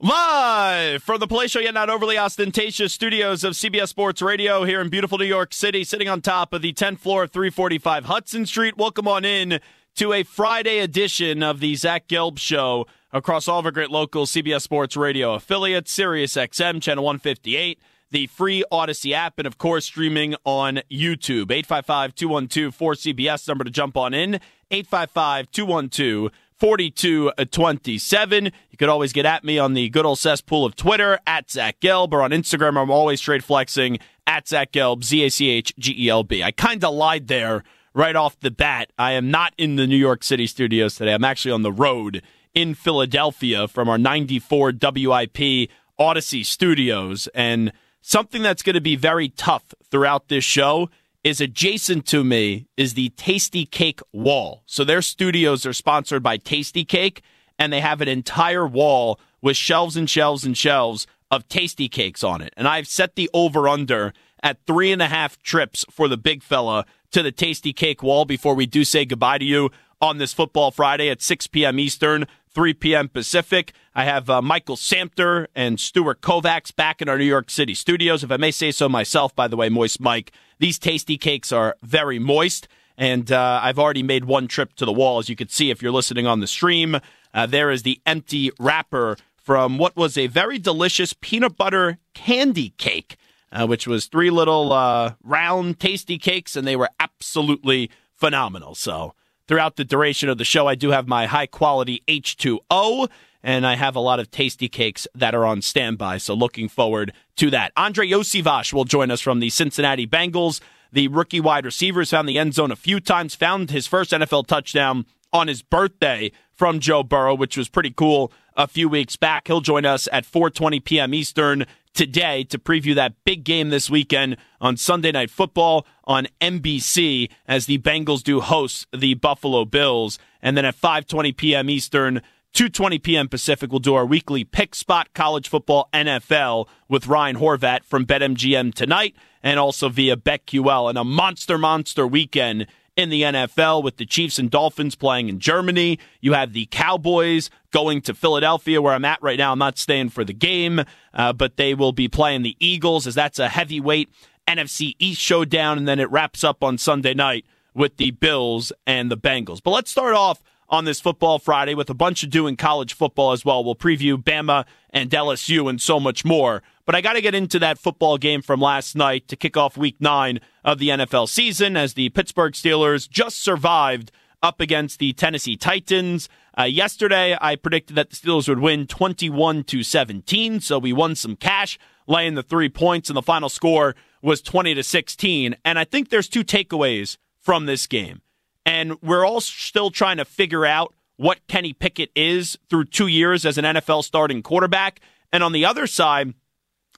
Live from the palatial yet not overly ostentatious studios of CBS Sports Radio here in beautiful New York City, sitting on top of the 10th floor of 345 Hudson Street. Welcome on in to a Friday edition of the Zach Gelb Show across all of our great local CBS Sports Radio affiliates, Sirius XM, Channel 158, the free Odyssey app, and of course, streaming on YouTube. 855 212 4CBS, number to jump on in. 855 212 4227. You could always get at me on the good old cesspool of Twitter, at Zach Gelb, or on Instagram, I'm always straight flexing, at Zach Gelb, Z A C H G E L B. I kind of lied there right off the bat. I am not in the New York City studios today. I'm actually on the road in Philadelphia from our 94 WIP Odyssey studios. And something that's going to be very tough throughout this show is adjacent to me is the Tastykake wall. So their studios are sponsored by Tastykake, and they have an entire wall with shelves and shelves and shelves of Tastykakes on it. And I've set the over under at three and a half trips for the big fella to the Tastykake wall before we do say goodbye to you on this football Friday at 6 p.m. Eastern. 3 p.m. Pacific. I have uh, Michael Samter and Stuart Kovacs back in our New York City studios. If I may say so myself, by the way, Moist Mike, these tasty cakes are very moist. And uh, I've already made one trip to the wall, as you can see if you're listening on the stream. Uh, there is the empty wrapper from what was a very delicious peanut butter candy cake, uh, which was three little uh, round tasty cakes, and they were absolutely phenomenal. So throughout the duration of the show. I do have my high quality H2O, and I have a lot of tasty cakes that are on standby. So looking forward to that. Andrei Iosivas will join us from the Cincinnati Bengals. The rookie wide receivers found the end zone a few times, found his first NFL touchdown on his birthday from Joe Burrow, which was pretty cool a few weeks back. He'll join us at 4:20 p.m. Eastern today to preview that big game this weekend on Sunday Night Football on NBC as the Bengals do host the Buffalo Bills. And then at 5:20 p.m. Eastern, 2:20 p.m. Pacific, we'll do our weekly pick spot college football NFL with Ryan Horvat from BetMGM tonight, and also via BetQL. And a monster, monster weekend in the NFL with the Chiefs and Dolphins playing in Germany. You have the Cowboys going to Philadelphia, where I'm at right now. I'm not staying for the game, uh, but they will be playing the Eagles as that's a heavyweight NFC East showdown. And then it wraps up on Sunday night with the Bills and the Bengals. But let's start off on this football Friday with a bunch of doing college football as well. We'll preview Bama and LSU and so much more. But I got to get into that football game from last night to kick off week nine of the NFL season as the Pittsburgh Steelers just survived up against the Tennessee Titans. Uh, yesterday, I predicted that the Steelers would win 21 to 17, so we won some cash laying the three points, and the final score was 20 to 16. And I think there's two takeaways from this game. And we're all still trying to figure out what Kenny Pickett is through two years as an NFL starting quarterback. And on the other side,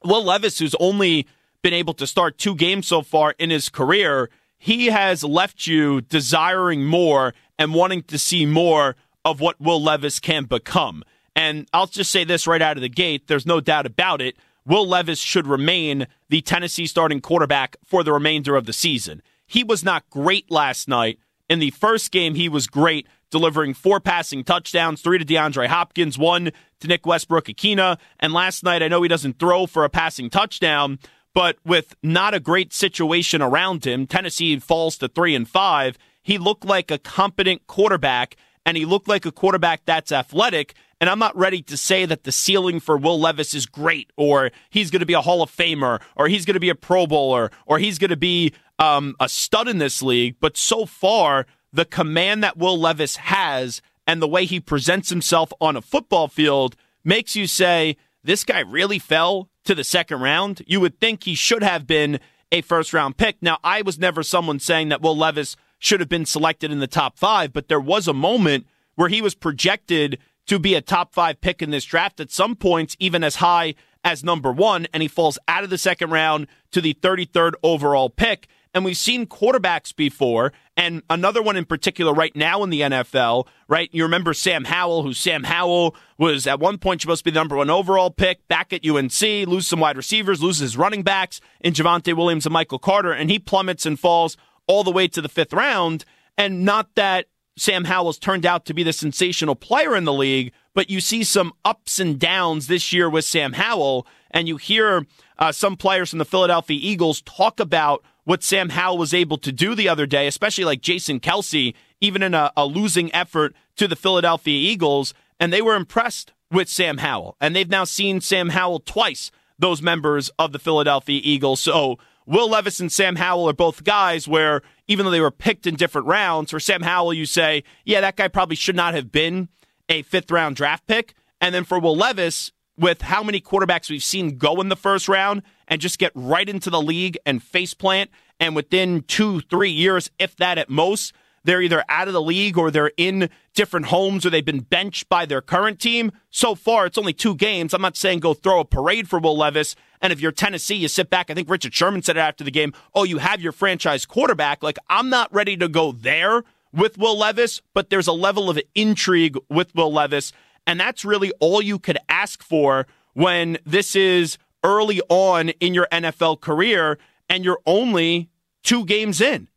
Will Levis, who's only been able to start two games so far in his career, he has left you desiring more and wanting to see more of what Will Levis can become. And I'll just say this right out of the gate there's no doubt about it. Will Levis should remain the Tennessee starting quarterback for the remainder of the season. He was not great last night, in the first game, he was great, delivering four passing touchdowns, three to DeAndre Hopkins, one to Nick Westbrook-Ikhine. And last night, I know he doesn't throw for a passing touchdown, but with not a great situation around him, Tennessee falls to three and five. He looked like a competent quarterback, and he looked like a quarterback that's athletic. And I'm not ready to say that the ceiling for Will Levis is great, or he's going to be a Hall of Famer, or he's going to be a Pro Bowler, or he's going to be um, a stud in this league, but so far, the command that Will Levis has and the way he presents himself on a football field makes you say, this guy really fell to the second round. You would think he should have been a first round pick. Now, I was never someone saying that Will Levis should have been selected in the top five, but there was a moment where he was projected to be a top five pick in this draft at some points, even as high as number one, and he falls out of the second round to the 33rd overall pick. And we've seen quarterbacks before, and another one in particular right now in the NFL, right? You remember Sam Howell, who Sam Howell was at one point supposed to be the number one overall pick, back at UNC, lose some wide receivers, loses his running backs in Javonte Williams and Michael Carter, and he plummets and falls all the way to the fifth round. And not that Sam Howell's turned out to be the sensational player in the league, but you see some ups and downs this year with Sam Howell, and you hear uh, some players from the Philadelphia Eagles talk about what Sam Howell was able to do the other day, especially like Jason Kelce, even in a, a losing effort to the Philadelphia Eagles, and they were impressed with Sam Howell. And they've now seen Sam Howell twice, those members of the Philadelphia Eagles. So Will Levis and Sam Howell are both guys where, even though they were picked in different rounds, for Sam Howell, you say, yeah, that guy probably should not have been a fifth round draft pick. And then for Will Levis, with how many quarterbacks we've seen go in the first round and just get right into the league and face plant, and within two, three years, if that at most, they're either out of the league or they're in different homes or they've been benched by their current team. So far, it's only two games. I'm not saying go throw a parade for Will Levis and if you're Tennessee, you sit back. I think Richard Sherman said it after the game. Oh, you have your franchise quarterback. Like, I'm not ready to go there with Will Levis, but there's a level of intrigue with Will Levis. And that's really all you could ask for when this is early on in your NFL career and you're only two games in.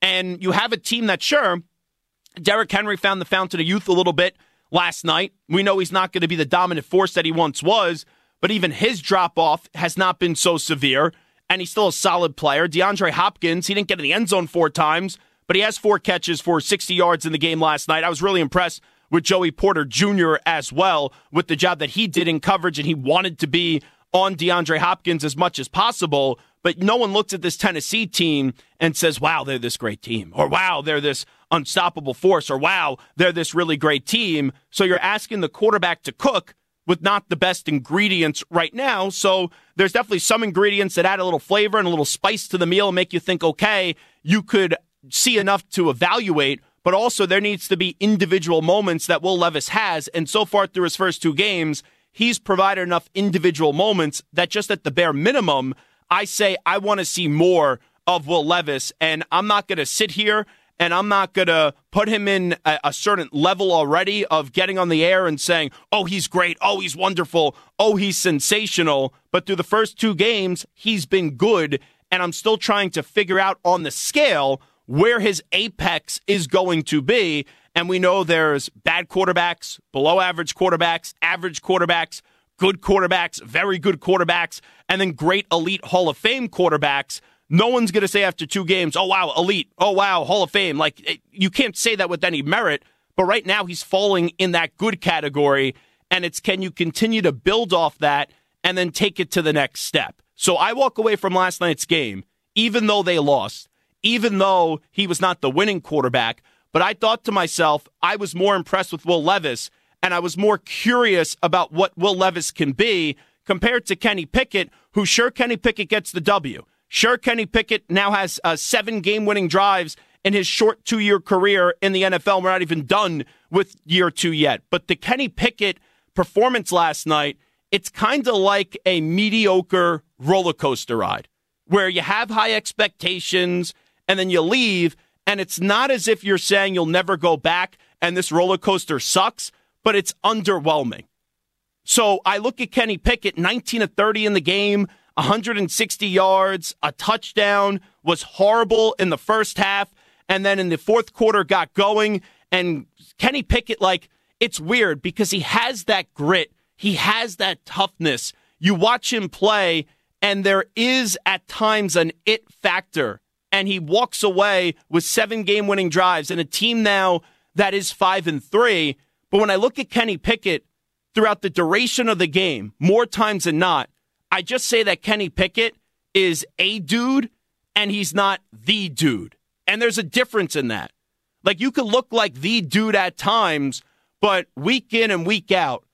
And you have a team that, sure, Derrick Henry found the fountain of youth a little bit last night. We know he's not going to be the dominant force that he once was, but even his drop off has not been so severe, and he's still a solid player. DeAndre Hopkins, he didn't get in the end zone four times, but he has four catches for 60 yards in the game last night. I was really impressed with Joey Porter Jr. as well with the job that he did in coverage, and he wanted to be on DeAndre Hopkins as much as possible. But no one looks at this Tennessee team and says, wow, they're this great team, or wow, they're this unstoppable force, or wow, they're this really great team. So you're asking the quarterback to cook with not the best ingredients right now. So there's definitely some ingredients that add a little flavor and a little spice to the meal and make you think, okay, you could see enough to evaluate. But also, there needs to be individual moments that Will Levis has. And so far through his first two games, he's provided enough individual moments that just at the bare minimum, I say I want to see more of Will Levis. And I'm not going to sit here and I'm not going to put him in a, a, certain level already of getting on the air and saying, oh, he's great. Oh, he's wonderful. Oh, he's sensational. But through the first two games, he's been good. And I'm still trying to figure out on the scale where his apex is going to be. And we know there's bad quarterbacks, below average quarterbacks, average quarterbacks, good quarterbacks, very good quarterbacks, and then great elite Hall of Fame quarterbacks. No one's going to say after two games, oh, wow, elite. Oh, wow, Hall of Fame. Like, it, you can't say that with any merit. But right now, he's falling in that good category. And it's can you continue to build off that and then take it to the next step? So I walk away from last night's game, even though they lost, even though he was not the winning quarterback. But I thought to myself, I was more impressed with Will Levis and I was more curious about what Will Levis can be compared to Kenny Pickett, who sure Kenny Pickett gets the W. Sure, Kenny Pickett now has uh, seven game winning drives in his short two year career in the NFL. We're not even done with year two yet. But the Kenny Pickett performance last night, it's kind of like a mediocre roller coaster ride where you have high expectations and then you leave. And it's not as if you're saying you'll never go back and this roller coaster sucks, but it's underwhelming. So I look at Kenny Pickett, 19 of 30 in the game, 160 yards, a touchdown, was horrible in the first half, and then in the fourth quarter got going. And Kenny Pickett, like, it's weird because he has that grit, he has that toughness. You watch him play, and there is at times an it factor. And he walks away with seven game winning drives and a team now that is five and three. But when I look at Kenny Pickett throughout the duration of the game, more times than not, I just say that Kenny Pickett is a dude and he's not the dude. And there's a difference in that. Like you could look like the dude at times, But week in and week out,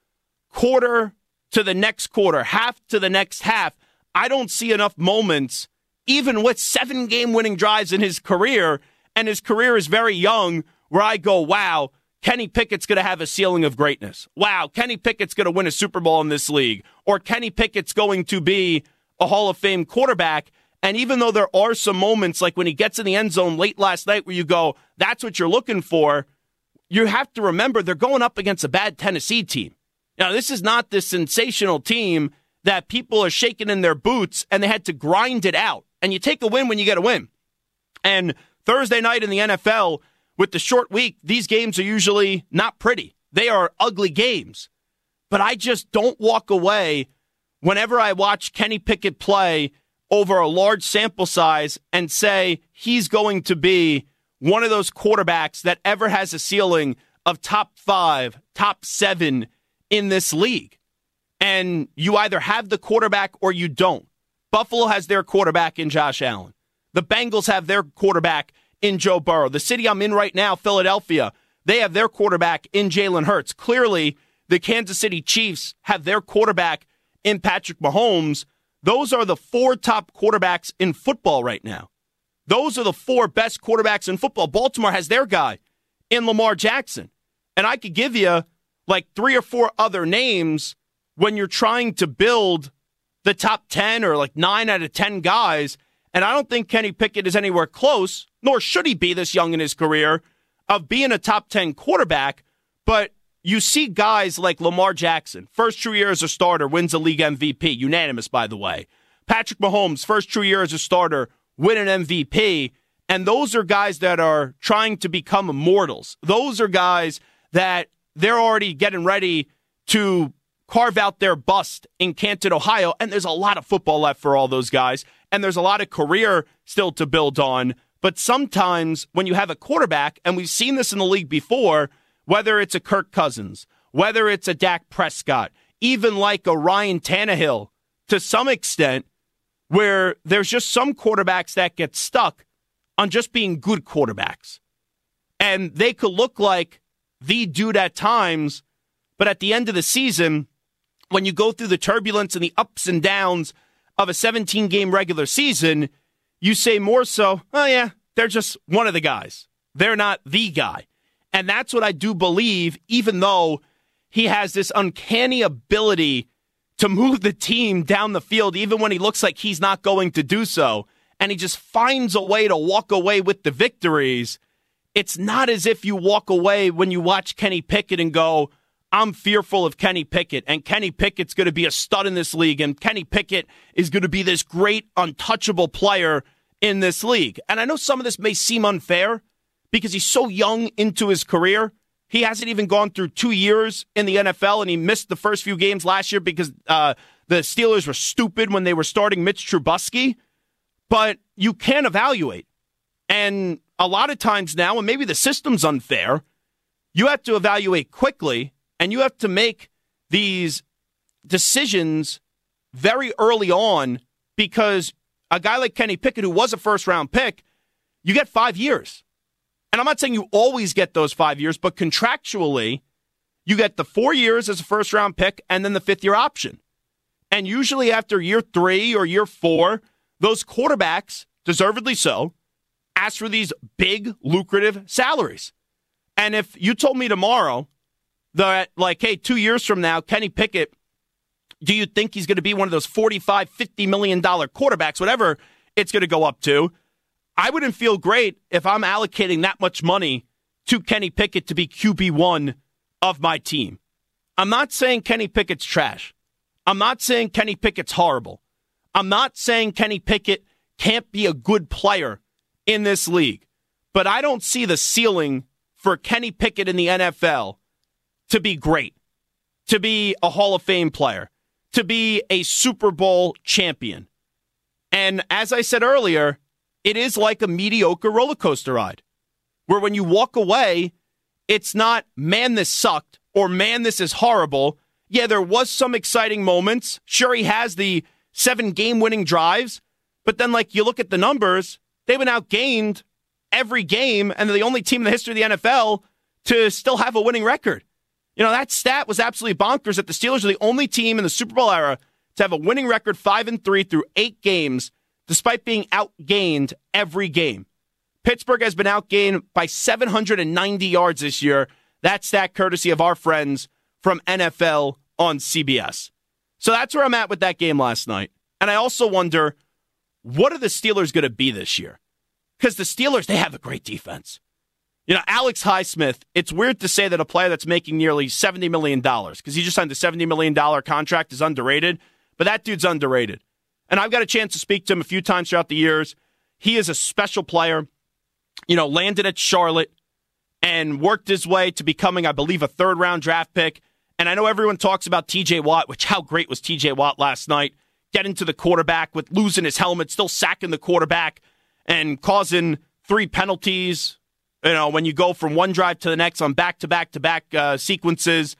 quarter to the next quarter, half to the next half, I don't see enough moments, even with seven game winning drives in his career, and his career is very young, where I go, wow, Kenny Pickett's going to have a ceiling of greatness. Wow, Kenny Pickett's going to win a Super Bowl in this league. Or Kenny Pickett's going to be a Hall of Fame quarterback. And even though there are some moments like when he gets in the end zone late last night where you go, that's what you're looking for, you have to remember they're going up against a bad Tennessee team. Now, this is not this sensational team that people are shaking in their boots and they had to grind it out. And you take a win when you get a win. And Thursday night in the NFL, with the short week, these games are usually not pretty. They are ugly games. But I just don't walk away whenever I watch Kenny Pickett play over a large sample size and say he's going to be one of those quarterbacks that ever has a ceiling of top five, top seven in this league. And you either have the quarterback or you don't. Buffalo has their quarterback in Josh Allen. The Bengals have their quarterback in Joe Burrow. The city I'm in right now, Philadelphia, they have their quarterback in Jalen Hurts. Clearly, the Kansas City Chiefs have their quarterback in Patrick Mahomes. Those are the four top quarterbacks in football right now. Those are the four best quarterbacks in football. Baltimore has their guy in Lamar Jackson. And I could give you like three or four other names when you're trying to build the top 10 or like nine out of 10 guys. And I don't think Kenny Pickett is anywhere close, nor should he be this young in his career, of being a top 10 quarterback. But you see guys like Lamar Jackson, first true year as a starter, wins a league MVP, unanimous, by the way. Patrick Mahomes, first true year as a starter, win an MVP. And those are guys that are trying to become immortals. Those are guys that they're already getting ready to carve out their bust in Canton, Ohio. And there's a lot of football left for all those guys. And there's a lot of career still to build on. But sometimes when you have a quarterback, and we've seen this in the league before, whether it's a Kirk Cousins, whether it's a Dak Prescott, even like a Ryan Tannehill, to some extent, where there's just some quarterbacks that get stuck on just being good quarterbacks. And they could look like the dude at times, but at the end of the season, when you go through the turbulence and the ups and downs of a 17 game regular season, you say more so, oh, yeah, they're just one of the guys. They're not the guy. And that's what I do believe, even though he has this uncanny ability to move the team down the field, even when he looks like he's not going to do so. And he just finds a way to walk away with the victories. It's not as if you walk away when you watch Kenny Pickett and go, I'm fearful of Kenny Pickett, and Kenny Pickett's going to be a stud in this league, and Kenny Pickett is going to be this great, untouchable player in this league. And I know some of this may seem unfair because he's so young into his career. He hasn't even gone through two years in the NFL, and he missed the first few games last year because uh, the Steelers were stupid when they were starting Mitch Trubisky. But you can evaluate. And a lot of times now, and maybe the system's unfair, you have to evaluate quickly and you have to make these decisions very early on because a guy like Kenny Pickett, who was a first round pick, you get five years. And I'm not saying you always get those five years, but contractually, you get the four years as a first round pick and then the fifth year option. And usually after year three or year four, those quarterbacks, deservedly so, ask for these big, lucrative salaries. And if you told me tomorrow that, like, hey, two years from now, Kenny Pickett, do you think he's going to be one of those 45, 50 million dollar quarterbacks, whatever it's going to go up to? I wouldn't feel great if I'm allocating that much money to Kenny Pickett to be QB1 of my team. I'm not saying Kenny Pickett's trash. I'm not saying Kenny Pickett's horrible. I'm not saying Kenny Pickett can't be a good player in this league, but I don't see the ceiling for Kenny Pickett in the NFL to be great, to be a Hall of Fame player, to be a Super Bowl champion. And as I said earlier, it is like a mediocre roller coaster ride where when you walk away, it's not, man, this sucked or man, this is horrible. Yeah, there was some exciting moments. Sure, he has the seven game winning drives, but then, like, you look at the numbers, they've been outgained every game, and they're the only team in the history of the NFL to still have a winning record. You know, that stat was absolutely bonkers that the Steelers are the only team in the Super Bowl era to have a winning record 5 and 3 through 8 games despite being outgained every game. Pittsburgh has been outgained by 790 yards this year. That stat courtesy of our friends from NFL on CBS. So that's where I'm at with that game last night. And I also wonder what are the Steelers going to be this year? Because the Steelers, they have a great defense. You know, Alex Highsmith, it's weird to say that a player that's making nearly $70 million, because he just signed a $70 million contract, is underrated, but that dude's underrated. And I've got a chance to speak to him a few times throughout the years. He is a special player. You know, landed at Charlotte and worked his way to becoming, I believe, a third round draft pick. And I know everyone talks about TJ Watt, which how great was TJ Watt last night? Getting to the quarterback with losing his helmet, still sacking the quarterback and causing three penalties. You know, when you go from one drive to the next on back to back to back uh, sequences,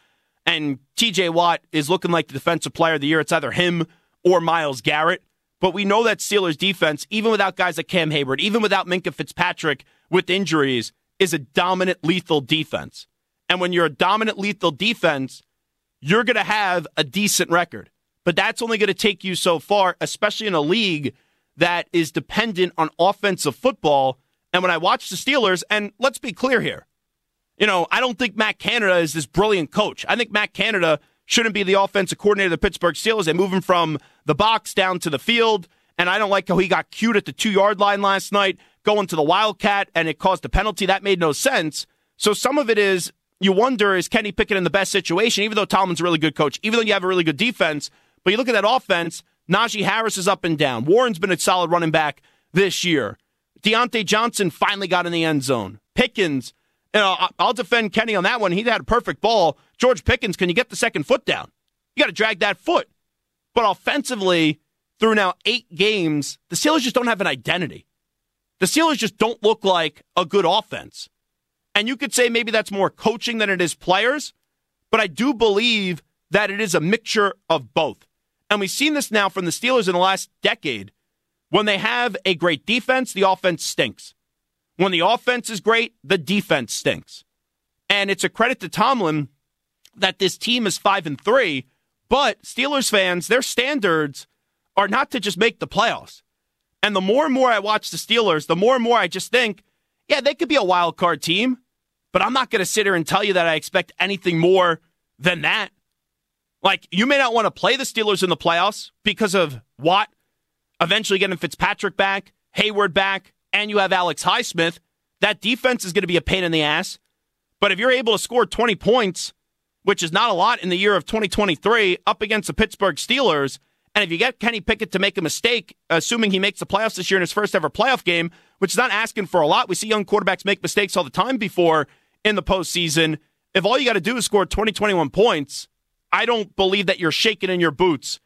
and TJ Watt is looking like the defensive player of the year. It's either him or Myles Garrett. But we know that Steelers defense, even without guys like Cam Heyward, even without Minkah Fitzpatrick with injuries, is a dominant, lethal defense. And when you're a dominant, lethal defense, you're going to have a decent record. But that's only going to take you so far, especially in a league that is dependent on offensive football. And when I watch the Steelers, and let's be clear here, you know, I don't think Matt Canada is this brilliant coach. I think Matt Canada shouldn't be the offensive coordinator of the Pittsburgh Steelers. They move him from the box down to the field. And I don't like how he got cute at the two yard line last night, going to the Wildcat, and it caused a penalty. That made no sense. So some of it is you wonder is Kenny Pickett in the best situation, even though Tomlin's a really good coach, even though you have a really good defense. But you look at that offense, Najee Harris is up and down. Warren's been a solid running back this year. Diontae Johnson finally got in the end zone. Pickens, you know, I'll defend Kenny on that one. He had a perfect ball. George Pickens, can you get the second foot down? You got to drag that foot. But offensively, through now eight games, the Steelers just don't have an identity. The Steelers just don't look like a good offense. And you could say maybe that's more coaching than it is players, but I do believe that it is a mixture of both. And we've seen this now from the Steelers in the last decade. When they have a great defense, the offense stinks. When the offense is great, the defense stinks. And it's a credit to Tomlin that this team is 5 and 3, but Steelers fans, their standards are not to just make the playoffs. And the more and more I watch the Steelers, the more and more I just think, yeah, they could be a wild card team, but I'm not going to sit here and tell you that I expect anything more than that. Like, you may not want to play the Steelers in the playoffs because of Watt eventually getting Fitzpatrick back, Heyward back, and you have Alex Highsmith. That defense is going to be a pain in the ass. But if you're able to score 20 points, which is not a lot in the year of 2023, up against the Pittsburgh Steelers, and if you get Kenny Pickett to make a mistake, assuming he makes the playoffs this year in his first ever playoff game, which is not asking for a lot, we see young quarterbacks make mistakes all the time before in the postseason. If all you got to do is score 20, 21 points, I don't believe that you're shaking in your boots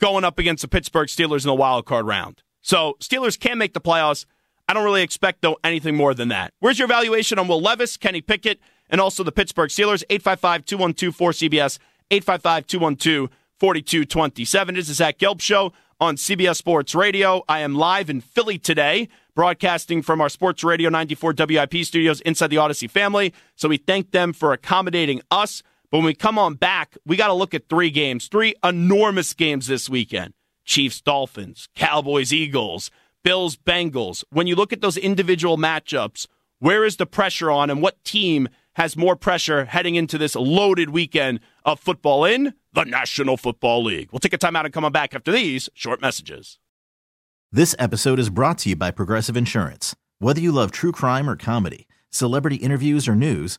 going up against the Pittsburgh Steelers in the wild card round. So Steelers can make the playoffs. I don't really expect though anything more than that. Where's your evaluation on Will Levis, Kenny Pickett, and also the Pittsburgh Steelers? 855-212-4CBS, 855-212-4227. This is Zach Gelb Show on CBS Sports Radio. I am live in Philly today, broadcasting from our Sports Radio 94 WIP studios inside the Odyssey family. So we thank them for accommodating us. But when we come on back, we got to look at three games, three enormous games this weekend. Chiefs, Dolphins, Cowboys, Eagles, Bills, Bengals. When you look at those individual matchups, where is the pressure on and what team has more pressure heading into this loaded weekend of football in the National Football League? We'll take a timeout and come on back after these short messages. This episode is brought to you by Progressive Insurance. Whether you love true crime or comedy, celebrity interviews or news,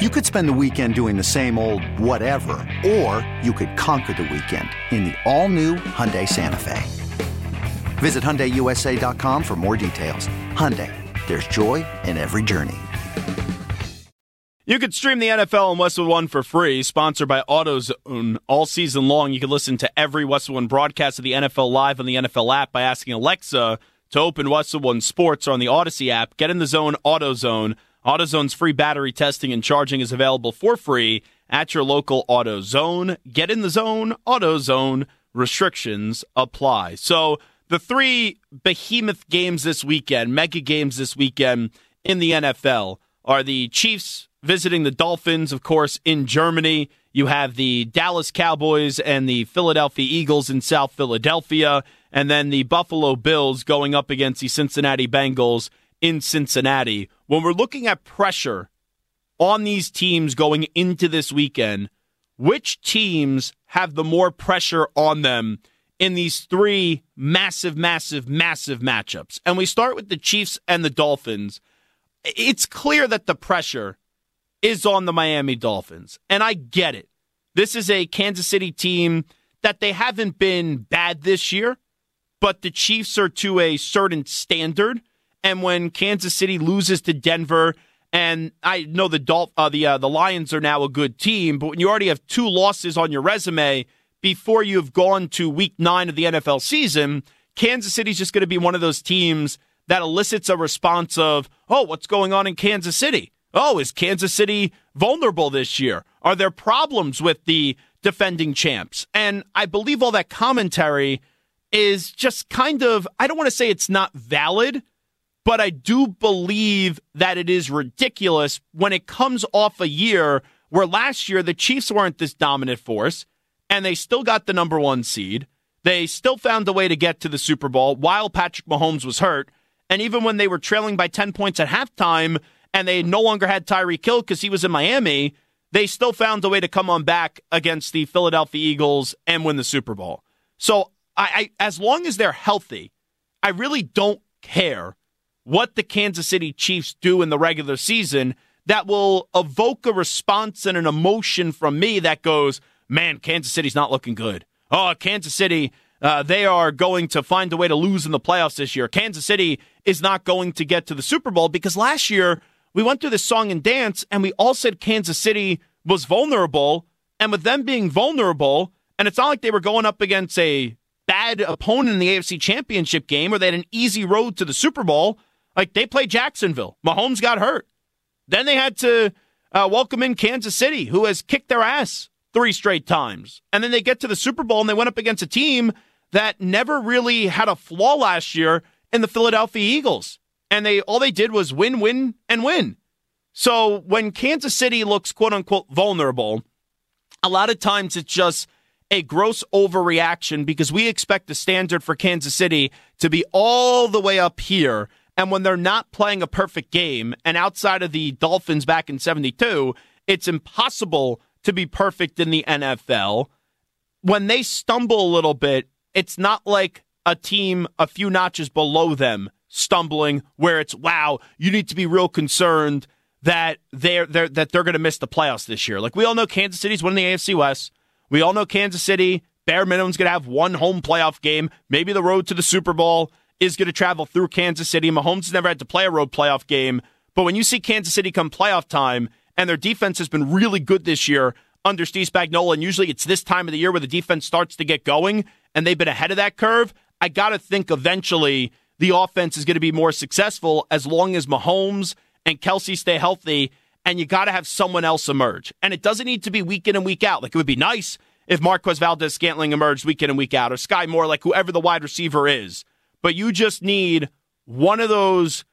You could spend the weekend doing the same old whatever, or you could conquer the weekend in the all-new Hyundai Santa Fe. Visit HyundaiUSA.com for more details. Hyundai, there's joy in every journey. You could stream the NFL on Westwood One for free, sponsored by AutoZone. All season long, you can listen to every Westwood One broadcast of the NFL live on the NFL app by asking Alexa to open Westwood One Sports or on the Odyssey app. Get in the zone, AutoZone. AutoZone's free battery testing and charging is available for free at your local AutoZone. Get in the zone, AutoZone. Restrictions apply. So the three behemoth games this weekend, mega games this weekend in the NFL, are the Chiefs visiting the Dolphins, of course, in Germany. You have the Dallas Cowboys and the Philadelphia Eagles in South Philadelphia, and then the Buffalo Bills going up against the Cincinnati Bengals in Cincinnati. When we're looking at pressure on these teams going into this weekend, which teams have the more pressure on them in these three massive, massive, massive matchups? And we start with the Chiefs and the Dolphins. It's clear that the pressure is on the Miami Dolphins. And I get it. This is a Kansas City team that they haven't been bad this year, but the Chiefs are to a certain standard. And when Kansas City loses to Denver, and I know the Dolph- uh, the uh, the Lions are now a good team, but when you already have two losses on your resume before you've gone to Week Nine of the NFL season, Kansas City's just going to be one of those teams that elicits a response of, "Oh, what's going on in Kansas City?" Oh, is Kansas City vulnerable this year? Are there problems with the defending champs? And I believe all that commentary is just kind of, I don't want to say it's not valid, but I do believe that it is ridiculous when it comes off a year where last year the Chiefs weren't this dominant force and they still got the number one seed. They still found a way to get to the Super Bowl while Patrick Mahomes was hurt. And even when they were trailing by 10 points at halftime, and they no longer had Tyreek Hill because he was in Miami, they still found a way to come on back against the Philadelphia Eagles and win the Super Bowl. So, I, I as long as they're healthy, I really don't care what the Kansas City Chiefs do in the regular season that will evoke a response and an emotion from me that goes, man, Kansas City's not looking good. Oh, Kansas City, uh, they are going to find a way to lose in the playoffs this year. Kansas City is not going to get to the Super Bowl because last year we went through this song and dance, and we all said Kansas City was vulnerable. And with them being vulnerable, and it's not like they were going up against a bad opponent in the AFC Championship game or they had an easy road to the Super Bowl. Like they played Jacksonville. Mahomes got hurt. Then they had to uh, welcome in Kansas City, who has kicked their ass three straight times. And then they get to the Super Bowl and they went up against a team that never really had a flaw last year in the Philadelphia Eagles and they all they did was win, win, and win. So when Kansas City looks quote unquote vulnerable, a lot of times it's just a gross overreaction because we expect the standard for Kansas City to be all the way up here. And when they're not playing a perfect game, and outside of the Dolphins back in 72, it's impossible to be perfect in the NFL. When they stumble a little bit, it's not like a team a few notches below them stumbling where it's wow, you need to be real concerned that they're, they're that they're going to miss the playoffs this year. Like we all know Kansas City's winning the AFC West. We all know Kansas City bare minimum's going to have one home playoff game. Maybe the road to the Super Bowl is going to travel through Kansas City. Mahomes has never had to play a road playoff game, but when you see Kansas City come playoff time and their defense has been really good this year under Steve Spagnuolo, and usually it's this time of the year where the defense starts to get going, and they've been ahead of that curve. I got to think eventually the offense is going to be more successful as long as Mahomes and Kelce stay healthy. And you got to have someone else emerge. And it doesn't need to be week in and week out. Like it would be nice if Marquez Valdes Scantling emerged week in and week out, or Skyy Moore, like whoever the wide receiver is. But you just need one of those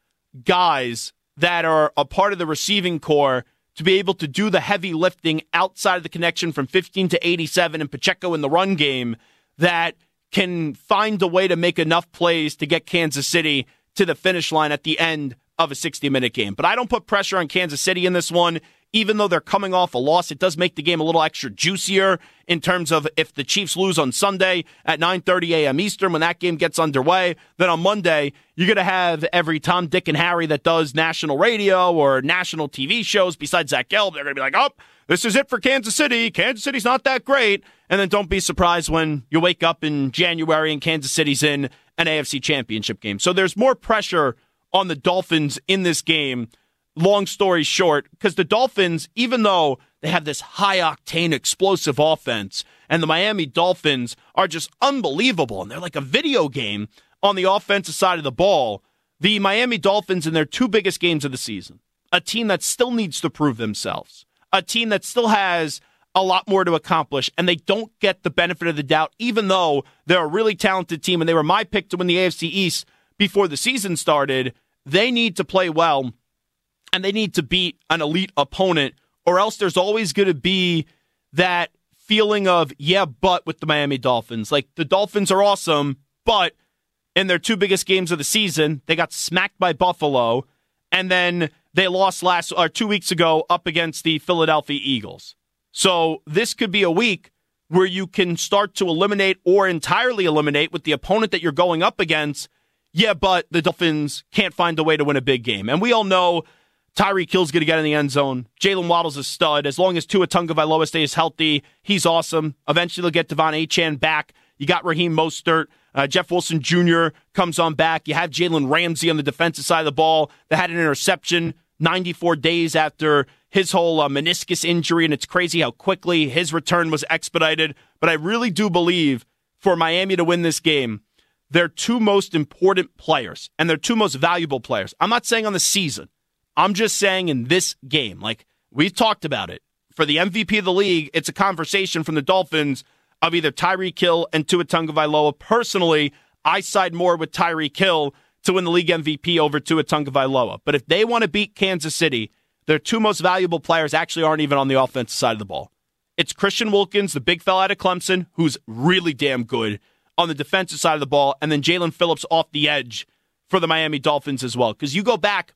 guys that are a part of the receiving corps to be able to do the heavy lifting outside of the connection from 15 to 87 and Pacheco in the run game that can find a way to make enough plays to get Kansas City to the finish line at the end of a 60 minute game. But I don't put pressure on Kansas City in this one, even though they're coming off a loss, it does make the game a little extra juicier in terms of if the Chiefs lose on Sunday at 9:30 a.m. Eastern when that game gets underway, then on Monday you're going to have every Tom, Dick, and Harry that does national radio or national TV shows besides Zach Gelb. They're going to be like, "Oh, this is it for Kansas City. Kansas City's not that great." And then don't be surprised when you wake up in January and Kansas City's in an AFC Championship game. So there's more pressure on the Dolphins in this game long story short, because the Dolphins, even though they have this high octane explosive offense, and the Miami Dolphins are just unbelievable, and they're like a video game on the offensive side of the ball. The Miami Dolphins in their two biggest games of the season, a team that still needs to prove themselves, a team that still has a lot more to accomplish, and they don't get the benefit of the doubt, even though they're a really talented team and they were my pick to win the AFC East before the season started. They need to play well and they need to beat an elite opponent, or else there's always going to be that feeling of, yeah, but with the Miami Dolphins. Like the Dolphins are awesome, but in their two biggest games of the season, they got smacked by Buffalo, and then they lost last or two weeks ago up against the Philadelphia Eagles. So this could be a week where you can start to eliminate or entirely eliminate with the opponent that you're going up against. Yeah, but the Dolphins can't find a way to win a big game. And we all know Tyreek Hill's going to get in the end zone. Jaylen Waddle's a stud. As long as Tua Tagovailoa stays healthy, he's awesome. Eventually, they'll get De'Von Achane back. You got Raheem Mostert. Uh, Jeff Wilson Jr. comes on back. You have Jalen Ramsey on the defensive side of the ball that had an interception 94 days after his whole uh, meniscus injury, and it's crazy how quickly his return was expedited. But I really do believe for Miami to win this game, their two most important players and their two most valuable players. I'm not saying on the season. I'm just saying in this game, like we've talked about it, for the MVP of the league, it's a conversation from the Dolphins of either Tyreek Hill and Tua Tagovailoa. Personally, I side more with Tyreek Hill to win the league MVP over Tua Tagovailoa. But if they want to beat Kansas City, their two most valuable players actually aren't even on the offensive side of the ball. It's Christian Wilkins, the big fella out of Clemson, who's really damn good on the defensive side of the ball, and then Jaelan Phillips off the edge for the Miami Dolphins as well. Because you go back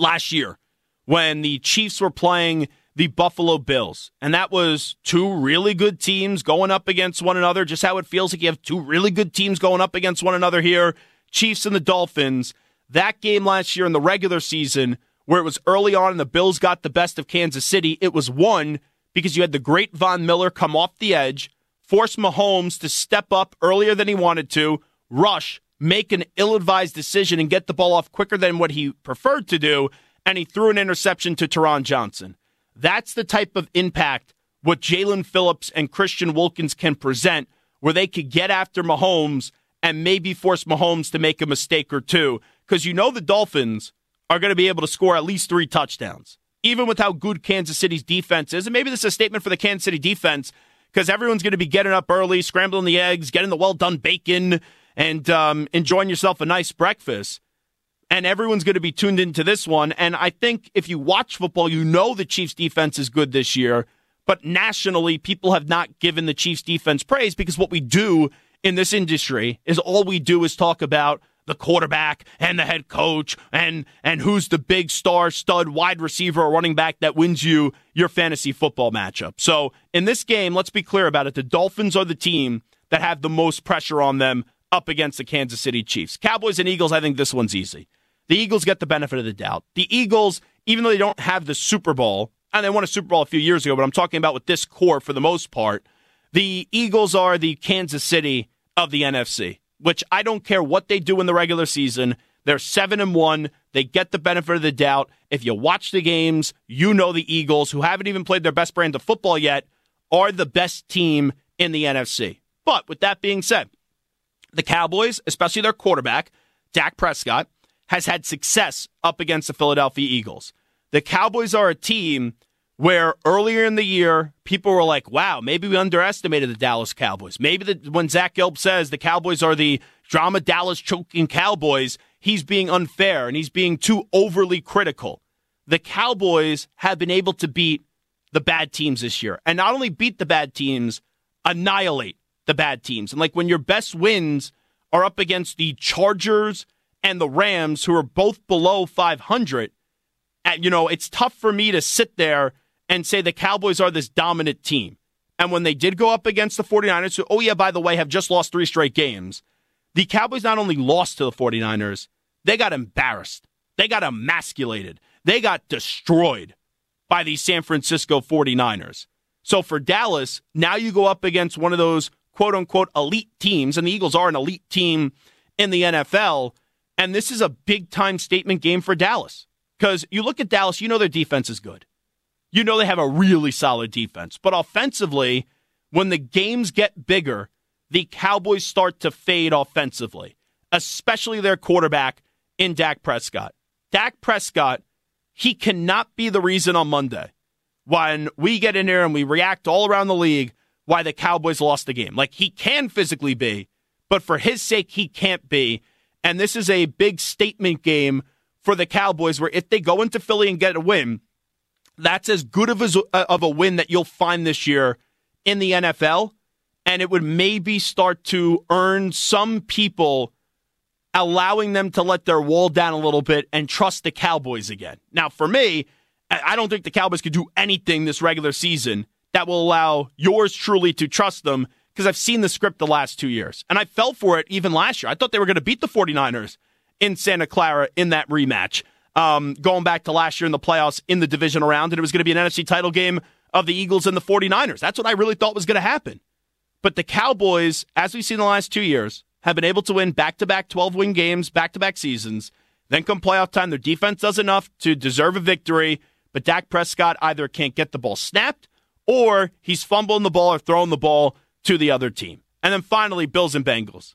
last year when the Chiefs were playing the Buffalo Bills. And that was two really good teams going up against one another, just how it feels like you have two really good teams going up against one another here Chiefs and the Dolphins. That game last year in the regular season, where it was early on and the Bills got the best of Kansas City, it was won because you had the great Von Miller come off the edge, force Mahomes to step up earlier than he wanted to, rush, make an ill advised decision and get the ball off quicker than what he preferred to do, and he threw an interception to Taron Johnson. That's the type of impact what Jaelan Phillips and Christian Wilkins can present, where they could get after Mahomes and maybe force Mahomes to make a mistake or two. Because you know the Dolphins are going to be able to score at least three touchdowns, even with how good Kansas City's defense is. And maybe this is a statement for the Kansas City defense because everyone's going to be getting up early, scrambling the eggs, getting the well done bacon, and um, enjoying yourself a nice breakfast. And everyone's going to be tuned into this one. And I think if you watch football, you know the Chiefs defense is good this year. But nationally, people have not given the Chiefs defense praise because what we do in this industry is all we do is talk about the quarterback and the head coach and and who's the big star stud wide receiver or running back that wins you your fantasy football matchup. So in this game, let's be clear about it. The Dolphins are the team that have the most pressure on them up against the Kansas City Chiefs. Cowboys and Eagles, I think this one's easy. The Eagles get the benefit of the doubt. The Eagles, even though they don't have the Super Bowl, and they won a Super Bowl a few years ago, but I'm talking about with this core for the most part, the Eagles are the Kansas City of the NFC, which I don't care what they do in the regular season. They're seven and one. They get the benefit of the doubt. If you watch the games, you know the Eagles, who haven't even played their best brand of football yet, are the best team in the NFC. But with that being said, the Cowboys, especially their quarterback, Dak Prescott, has had success up against the Philadelphia Eagles. The Cowboys are a team where earlier in the year, people were like, wow, maybe we underestimated the Dallas Cowboys. Maybe the, when Zach Gelb says the Cowboys are the drama Dallas choking Cowboys, he's being unfair and he's being too overly critical. The Cowboys have been able to beat the bad teams this year. And not only beat the bad teams, annihilate the bad teams. And like when your best wins are up against the Chargers and the Rams, who are both below 500, you know, it's tough for me to sit there and say the Cowboys are this dominant team. And when they did go up against the 49ers, who, oh, yeah, by the way, have just lost three straight games, the Cowboys not only lost to the 49ers, they got embarrassed. They got emasculated. They got destroyed by the San Francisco 49ers. So for Dallas, now you go up against one of those quote unquote elite teams, and the Eagles are an elite team in the NFL. And this is a big time statement game for Dallas. Because you look at Dallas, you know their defense is good. You know they have a really solid defense. But offensively, when the games get bigger, the Cowboys start to fade offensively, especially their quarterback in Dak Prescott. Dak Prescott, he cannot be the reason on Monday when we get in here and we react all around the league why the Cowboys lost the game. Like he can physically be, but for his sake, he can't be. And this is a big statement game for the Cowboys where if they go into Philly and get a win, that's as good of a, uh, of a win that you'll find this year in the NFL. And it would maybe start to earn some people allowing them to let their wall down a little bit and trust the Cowboys again. Now, for me, I don't think the Cowboys could do anything this regular season that will allow yours truly to trust them because I've seen the script the last two years. And I fell for it even last year. I thought they were going to beat the 49ers in Santa Clara in that rematch. Um, going back to last year in the playoffs in the divisional round, and it was going to be an NFC title game of the Eagles and the 49ers. That's what I really thought was going to happen. But the Cowboys, as we've seen the last two years, have been able to win back to back 12 win games, back to back seasons. Then come playoff time, their defense does enough to deserve a victory, but Dak Prescott either can't get the ball snapped or he's fumbling the ball or throwing the ball to the other team. And then finally, Bills and Bengals.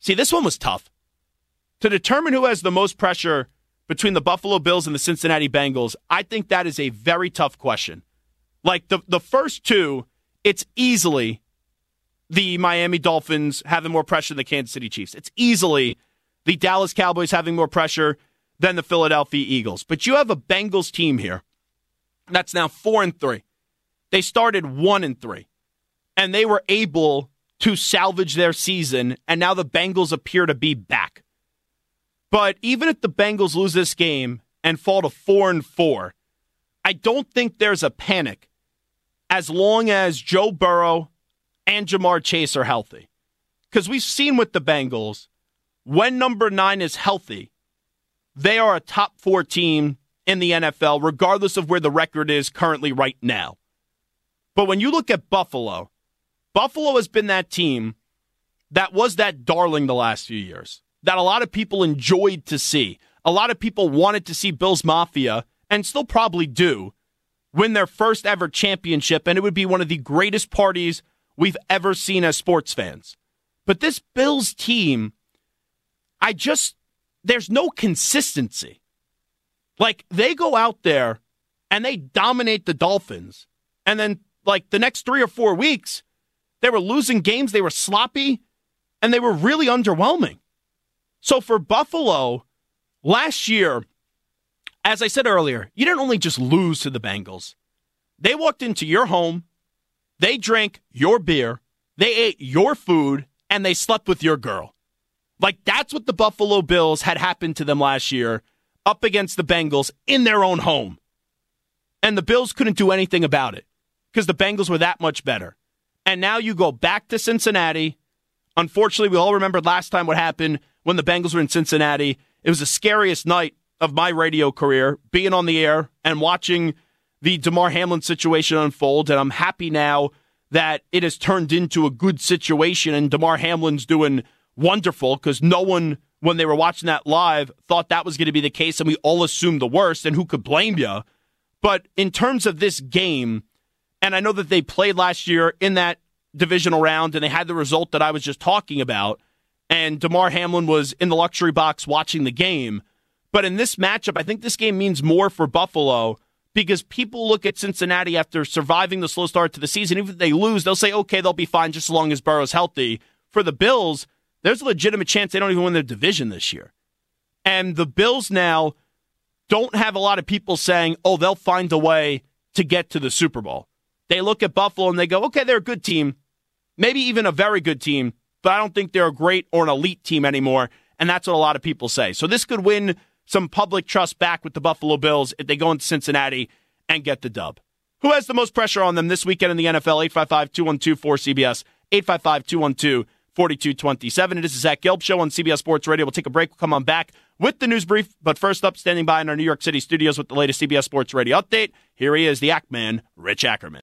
See, this one was tough to determine who has the most pressure between the Buffalo Bills and the Cincinnati Bengals, I think that is a very tough question. Like the the first two, it's easily the Miami Dolphins having more pressure than the Kansas City Chiefs. It's easily the Dallas Cowboys having more pressure than the Philadelphia Eagles. But you have a Bengals team here that's now 4 and 3. They started 1 and 3 and they were able to salvage their season and now the Bengals appear to be back. But even if the Bengals lose this game and fall to four and four, I don't think there's a panic as long as Joe Burrow and Ja'Marr Chase are healthy. Because we've seen with the Bengals, when number nine is healthy, they are a top four team in the NFL, regardless of where the record is currently right now. But when you look at Buffalo, Buffalo has been that team that was that darling the last few years that a lot of people enjoyed to see. A lot of people wanted to see Bills Mafia, and still probably do, win their first ever championship, and it would be one of the greatest parties we've ever seen as sports fans. But this Bills team, I just, there's no consistency. Like, they go out there and they dominate the Dolphins, and then, like, the next three or four weeks, they were losing games, they were sloppy, and they were really underwhelming. So for Buffalo, last year, as I said earlier, you didn't only just lose to the Bengals. They walked into your home, they drank your beer, they ate your food, and they slept with your girl. Like that's what the Buffalo Bills had happened to them last year up against the Bengals in their own home. And the Bills couldn't do anything about it because the Bengals were that much better. And now you go back to Cincinnati. Unfortunately, we all remember last time what happened when the Bengals were in Cincinnati. It was the scariest night of my radio career, being on the air and watching the Damar Hamlin situation unfold. And I'm happy now that it has turned into a good situation and Damar Hamlin's doing wonderful because no one, when they were watching that live, thought that was going to be the case. And we all assumed the worst. And who could blame you? But in terms of this game, and I know that they played last year in that divisional round and they had the result that I was just talking about and Damar Hamlin was in the luxury box watching the game. But in this matchup, I think this game means more for Buffalo because people look at Cincinnati after surviving the slow start to the season. Even if they lose, they'll say, okay, they'll be fine just as long as Burrow's healthy. For the Bills, there's a legitimate chance they don't even win their division this year. And the Bills now don't have a lot of people saying, oh, they'll find a way to get to the Super Bowl. They look at Buffalo and they go, okay, they're a good team, maybe even a very good team but I don't think they're a great or an elite team anymore. And that's what a lot of people say. So this could win some public trust back with the Buffalo Bills if they go into Cincinnati and get the dub. Who has the most pressure on them this weekend in the NFL? 855 212 4CBS, 855 212 4227. It is the Zach Gelb Show on CBS Sports Radio. We'll take a break. We'll come on back with the news brief. But first up, standing by in our New York City studios with the latest CBS Sports Radio update, here he is, the Act Man, Rich Ackerman.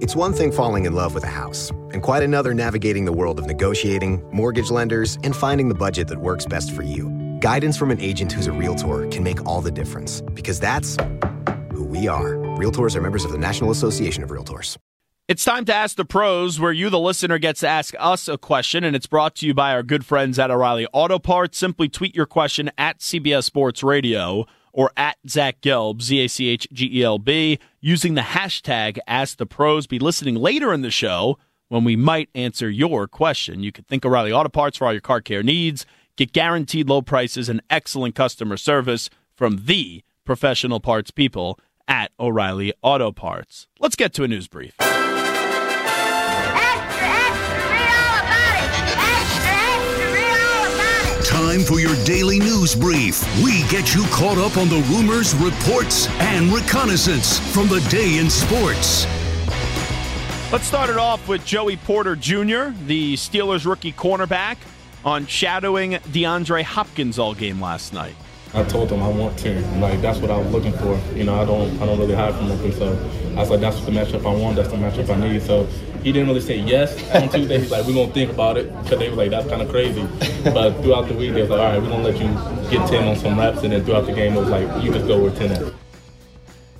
It's one thing falling in love with a house, and quite another navigating the world of negotiating, mortgage lenders, and finding the budget that works best for you. Guidance from an agent who's a realtor can make all the difference, because that's who we are. Realtors are members of the National Association of Realtors. It's time to ask the pros, where you, the listener, gets to ask us a question, and it's brought to you by our good friends at O'Reilly Auto Parts. Simply tweet your question at CBS Sports Radio or at Zach Gelb, Z A C H G E L B, using the hashtag Ask the Pros. Be listening later in the show when we might answer your question. You can think O'Reilly Auto Parts for all your car care needs. Get guaranteed low prices and excellent customer service from the professional parts people at O'Reilly Auto Parts. Let's get to a news brief. Time for your daily news brief. We get you caught up on the rumors, reports, and reconnaissance from the day in sports. Let's start it off with Joey Porter Jr., the Steelers rookie cornerback, on shadowing DeAndre Hopkins all game last night. I told him I want to. Like that's what I was looking for. You know, I don't I don't really hide from nothing. So I was like, that's the matchup I want. That's the matchup I need. So he didn't really say yes on Tuesday. He's like, we're gonna think about it because they were like, that's kind of crazy. But throughout the week, they was like, all right, we're gonna let you get ten on some reps, and then throughout the game, it was like, you just go with ten. At.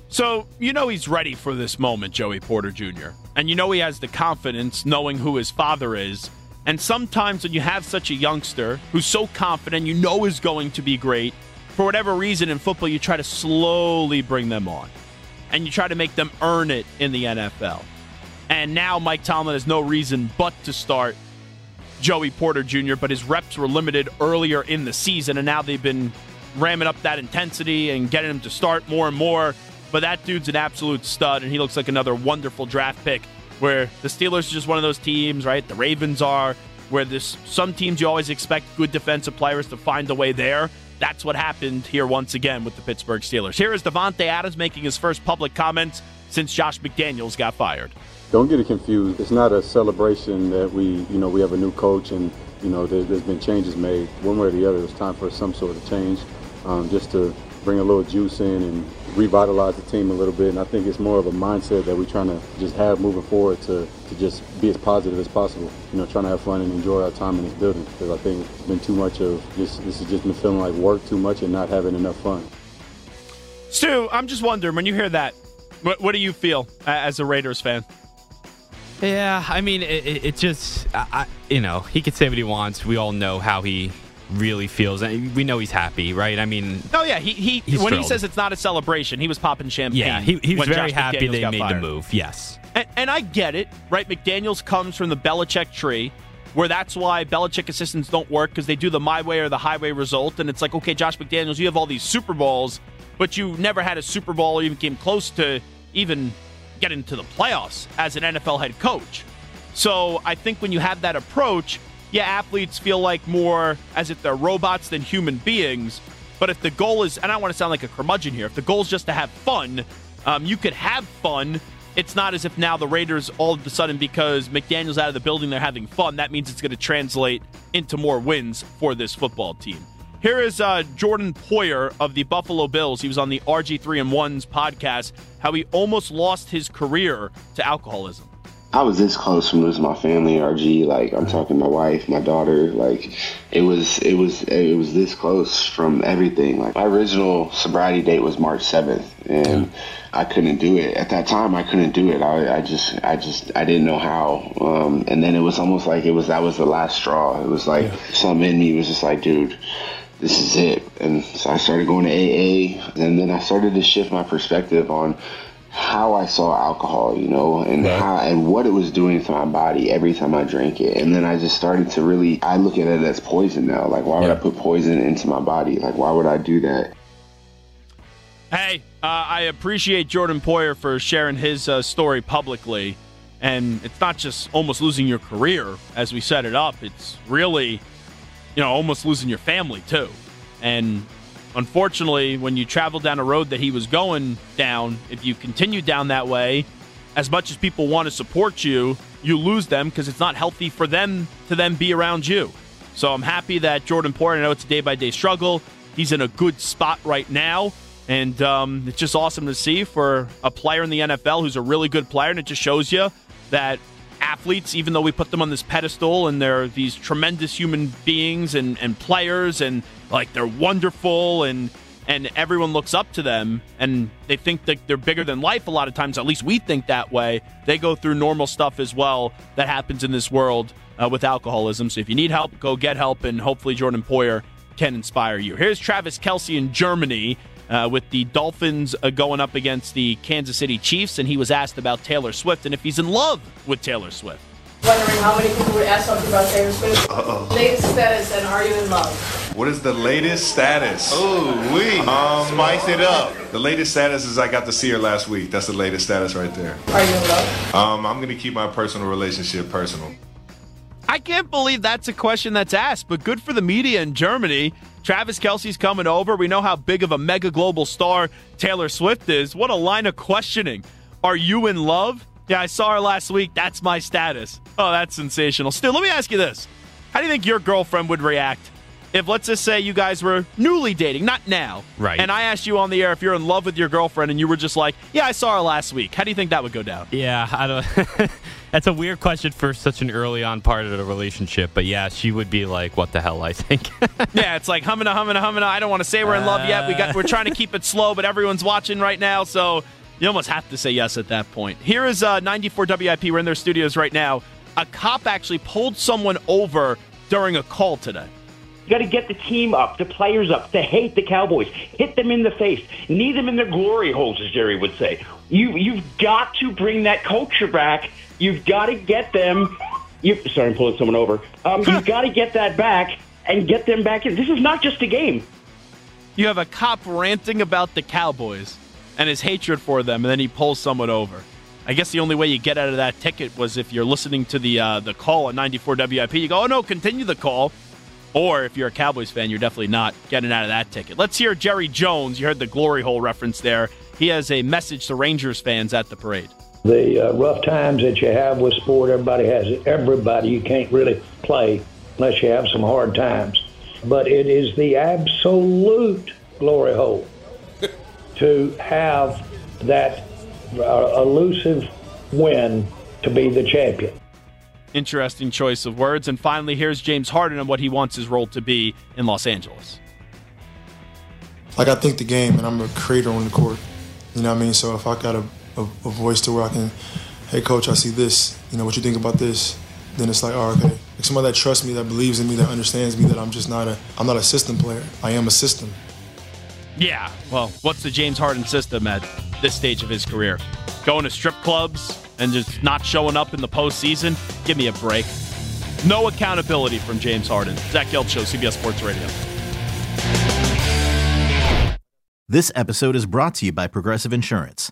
So you know he's ready for this moment, Joey Porter Jr., and you know he has the confidence, knowing who his father is. And sometimes when you have such a youngster who's so confident, you know is going to be great for whatever reason in football, you try to slowly bring them on and you try to make them earn it in the NFL. And now Mike Tomlin has no reason but to start Joey Porter Jr., but his reps were limited earlier in the season, and now they've been ramming up that intensity and getting him to start more and more. But that dude's an absolute stud, and he looks like another wonderful draft pick. Where the Steelers are just one of those teams, right? The Ravens are, where this some teams you always expect good defensive players to find a way there. That's what happened here once again with the Pittsburgh Steelers. Here is Davante Adams making his first public comments since Josh McDaniels got fired. Don't get it confused. It's not a celebration that we, you know, we have a new coach and, you know, there, has been changes made. One way or the other, it's time for some sort of change, um, just to bring a little juice in and revitalize the team a little bit. And I think it's more of a mindset that we're trying to just have moving forward to, to just be as positive as possible. You know, trying to have fun and enjoy our time in this building because I think it's been too much of just this has just been feeling like work too much and not having enough fun. Stu, I'm just wondering when you hear that, what, what do you feel as a Raiders fan? Yeah, I mean, it, it just, I, you know, he could say what he wants. We all know how he really feels. And we know he's happy, right? I mean, oh yeah, he, he when thrilled. he says it's not a celebration, he was popping champagne. Yeah, he, he was very Josh happy McDaniels they made fired. the move. Yes, and, and I get it, right? McDaniels comes from the Belichick tree. Where that's why Belichick assistants don't work because they do the my way or the highway result. And it's like, okay, Josh McDaniels, you have all these Super Bowls, but you never had a Super Bowl or even came close to even getting to the playoffs as an NFL head coach. So I think when you have that approach, yeah, athletes feel like more as if they're robots than human beings. But if the goal is, and I don't want to sound like a curmudgeon here, if the goal is just to have fun, um, you could have fun. It's not as if now the Raiders, all of a sudden, because McDaniels out of the building, they're having fun. That means it's going to translate into more wins for this football team. Here is uh, Jordan Poyer of the Buffalo Bills. He was on the RG3 and Ones podcast. How he almost lost his career to alcoholism. I was this close from losing my family, RG. Like I'm talking my wife, my daughter. Like it was, it was, it was this close from everything. Like my original sobriety date was March 7th, and I couldn't do it at that time. I couldn't do it. I, I just, I just, I didn't know how. Um, and then it was almost like it was that was the last straw. It was like yeah. something in me was just like, dude. This is it. And so I started going to AA, and then I started to shift my perspective on how I saw alcohol, you know, and right. how and what it was doing to my body every time I drank it. And then I just started to really I look at it as poison now. Like why would I put poison into my body? Like why would I do that? Hey, uh, I appreciate Jordan Poyer for sharing his uh, story publicly. And it's not just almost losing your career as we set it up. It's really, you know, almost losing your family too. And Unfortunately, when you travel down a road that he was going down, if you continue down that way, as much as people want to support you, you lose them because it's not healthy for them to then be around you. So I'm happy that Jordan Poyer, I know it's a day by day struggle. He's in a good spot right now. And um, it's just awesome to see for a player in the NFL who's a really good player. And it just shows you that athletes, even though we put them on this pedestal and they're these tremendous human beings and, and players and like they're wonderful and and everyone looks up to them and they think that they're bigger than life a lot of times at least we think that way. They go through normal stuff as well that happens in this world uh, with alcoholism. So if you need help go get help and hopefully jordan poyer can inspire you. Here's travis kelce in germany uh, with the Dolphins uh, going up against the Kansas City Chiefs, and he was asked about Taylor Swift and if he's in love with Taylor Swift. Wondering how many people would ask something about Taylor Swift. Uh-oh. Latest status, and are you in love? What is the latest status? Oh, we um, spice it up. The latest status is I got to see her last week. That's the latest status right there. Are you in love? Um, I'm gonna keep my personal relationship personal. I can't believe that's a question that's asked, but good for the media in Germany. Travis Kelce's coming over. We know how big of a mega global star Taylor Swift is. What a line of questioning. Are you in love? Yeah, I saw her last week. That's my status. Oh, that's sensational. Still, let me ask you this. How do you think your girlfriend would react if, let's just say, you guys were newly dating, not now, right? And I asked you on the air if you're in love with your girlfriend, and you were just like, "Yeah, I saw her last week." How do you think that would go down? Yeah, I don't. That's a weird question for such an early on part of the relationship, but yeah, she would be like, "What the hell?" I think. yeah, it's like humming, humming, humming. I don't want to say we're in love yet. We got, we're trying to keep it slow, but everyone's watching right now, so you almost have to say yes at that point. Here is uh, 94 WIP. We're in their studios right now. A cop actually pulled someone over during a call today. You got to get the team up, the players up, to hate the Cowboys, hit them in the face, knee them in their glory holes, as Jerry would say. You you've got to bring that culture back. You've got to get them. You sorry, I'm pulling someone over. Um, you've got to get that back and get them back in. This is not just a game. You have a cop ranting about the Cowboys and his hatred for them, and then he pulls someone over. I guess the only way you get out of that ticket was if you're listening to the uh, the call at 94 WIP. You go, oh no, continue the call. Or if you're a Cowboys fan, you're definitely not getting out of that ticket. Let's hear Jerry Jones. You heard the glory hole reference there. He has a message to Rangers fans at the parade. The uh, rough times that you have with sport, everybody has it. Everybody, you can't really play unless you have some hard times. But it is the absolute glory hole to have that uh, elusive win to be the champion. Interesting choice of words. And finally, here's James Harden and what he wants his role to be in Los Angeles. Like, I think the game, and I'm a creator on the court. You know what I mean? So if I got a, a, a voice to where I can, hey, coach, I see this. You know, what you think about this? Then it's like, oh, okay. Like somebody that trusts me, that believes in me, that understands me, that I'm just not a, I'm not a system player. I am a system. Yeah. Well, what's the James Harden system at this stage of his career? Going to strip clubs, and just not showing up in the postseason, give me a break. No accountability from James Harden. Zach Gelb Show, CBS Sports Radio. This episode is brought to you by Progressive Insurance.